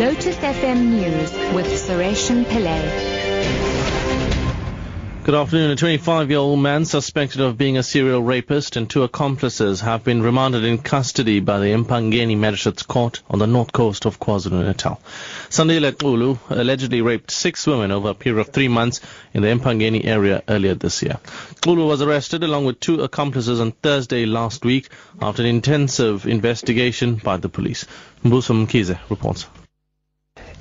Lotus FM News with Sureshan Pillay. Good afternoon. A 25-year-old man suspected of being a serial rapist and two accomplices have been remanded in custody by the Empangeni Magistrates Court on the north coast of KwaZulu-Natal. Sandile Xulu allegedly raped six women over a period of three months in the Empangeni area earlier this year. Xulu was arrested along with two accomplices on Thursday last week after an intensive investigation by the police. Mbuso Mkize reports.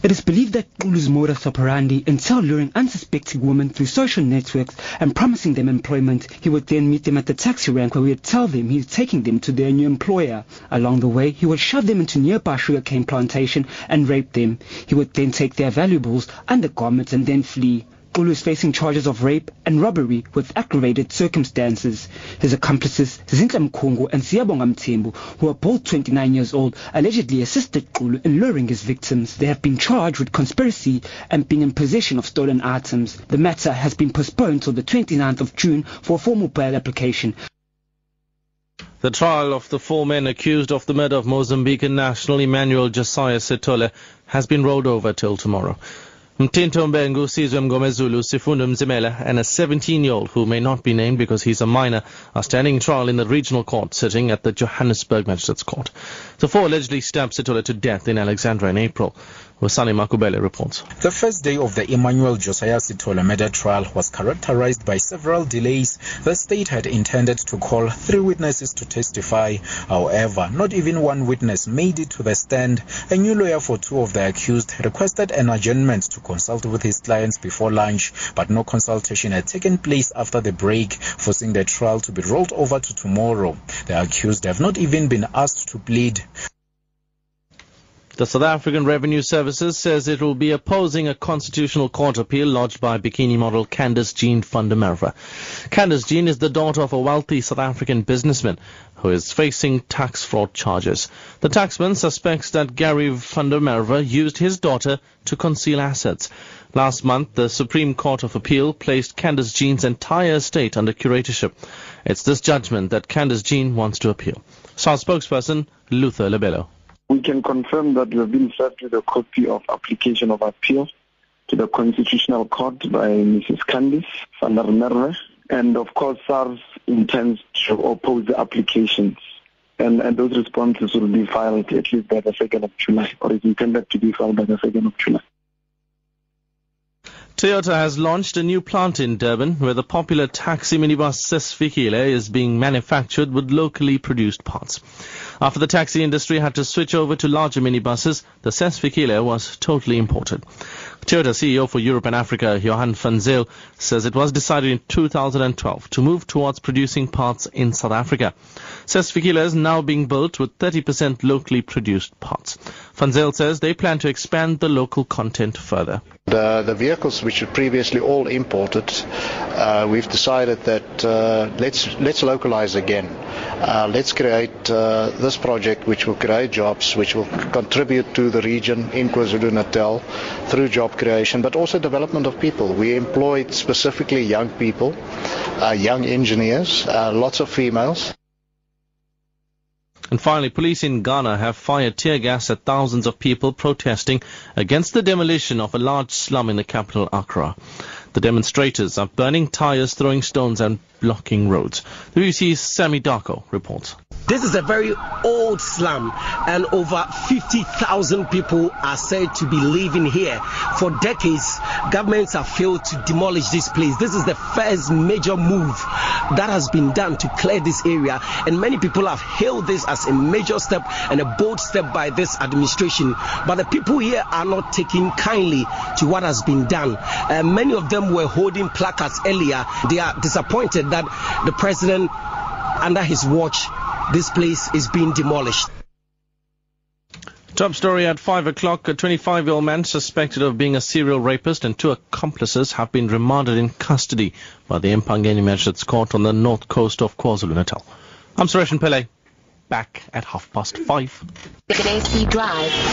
It is believed that Xulu's modus operandi entailed luring unsuspecting women through social networks and promising them employment. He would then meet them at the taxi rank where he would tell them he he's taking them to their new employer. Along the way, he would shove them into nearby sugarcane plantation and rape them. He would then take their valuables, undergarments and then flee. Xulu is facing charges of rape and robbery with aggravated circumstances. His accomplices, Zinhla Mkhungu and Siyabonga Mthembu, who are both 29 years old, allegedly assisted Xulu in luring his victims. They have been charged with conspiracy and being in possession of stolen items. The matter has been postponed till the 29th of June for a formal bail application. The trial of the four men accused of the murder of Mozambican national Emmanuel Josiah Sithole has been rolled over till tomorrow. Mtinto Mbengu, Sizwe Mngomezulu, Sifundo Mzimela, and a 17-year-old who may not be named because he's a minor are standing trial in the regional court sitting at the Johannesburg Magistrates Court. The four allegedly stabbed Sithole to death in Alexandra in April. Wasani Makubele reports. The first day of the Emmanuel Josiah Sithole murder trial was characterized by several delays. The state had intended to call three witnesses to testify. However, not even one witness made it to the stand. A new lawyer for two of the accused requested an adjournment to consult with his clients before lunch, but no consultation had taken place after the break, forcing the trial to be rolled over to tomorrow. The accused have not even been asked to plead. The South African Revenue Services says it will be opposing a constitutional court appeal lodged by bikini model Candice Jean Merwe. Candice Jean is the daughter of a wealthy South African businessman who is facing tax fraud charges. The taxman suspects that Gary Merwe used his daughter to conceal assets. Last month, the Supreme Court of Appeal placed Candice Jean's entire estate under curatorship. It's this judgment that Candice Jean wants to appeal. SARS spokesperson Luther Lebelo. We can confirm that we have been served with a copy of application of appeal to the Constitutional Court by Mrs. Candice van der Merwe. And of course, SARS intends to oppose the applications. And, and those responses will be filed at least by the 2nd of July, or is intended to be filed by the 2nd of July. Toyota has launched a new plant in Durban where the popular taxi minibus Sesfikile is being manufactured with locally produced parts. After the taxi industry had to switch over to larger minibuses, the Sesfikile was totally imported. Toyota CEO for Europe and Africa, Johan van Zyl, says it was decided in 2012 to move towards producing parts in South Africa. Sesfikile is now being built with 30% locally produced parts. Van Zyl says they plan to expand the local content further. The, the vehicles which were previously all imported, uh, we've decided that uh, let's let's localize again. Uh, let's create uh, this project which will create jobs, which will contribute to the region in KwaZulu-Natal through job creation, but also development of people. We employed specifically young people, uh, young engineers, uh, lots of females. And finally, police in Ghana have fired tear gas at thousands of people protesting against the demolition of a large slum in the capital, Accra. The demonstrators are burning tires, throwing stones and blocking roads. The BBC's Sammy Darko reports. This is a very old slum, and over 50,000 people are said to be living here. For decades, governments have failed to demolish this place. This is the first major move that has been done to clear this area, and many people have hailed this as a major step and a bold step by this administration. But the people here are not taking kindly to what has been done. Uh, many of them were holding placards earlier. They are disappointed that the president, under his watch, this place is being demolished. Top story at 5 o'clock. A 25 year old man suspected of being a serial rapist and two accomplices have been remanded in custody by the Empangeni Magistrates Court on the north coast of KwaZulu Natal. I'm Suresh Pillay. Back at half past five. Drive.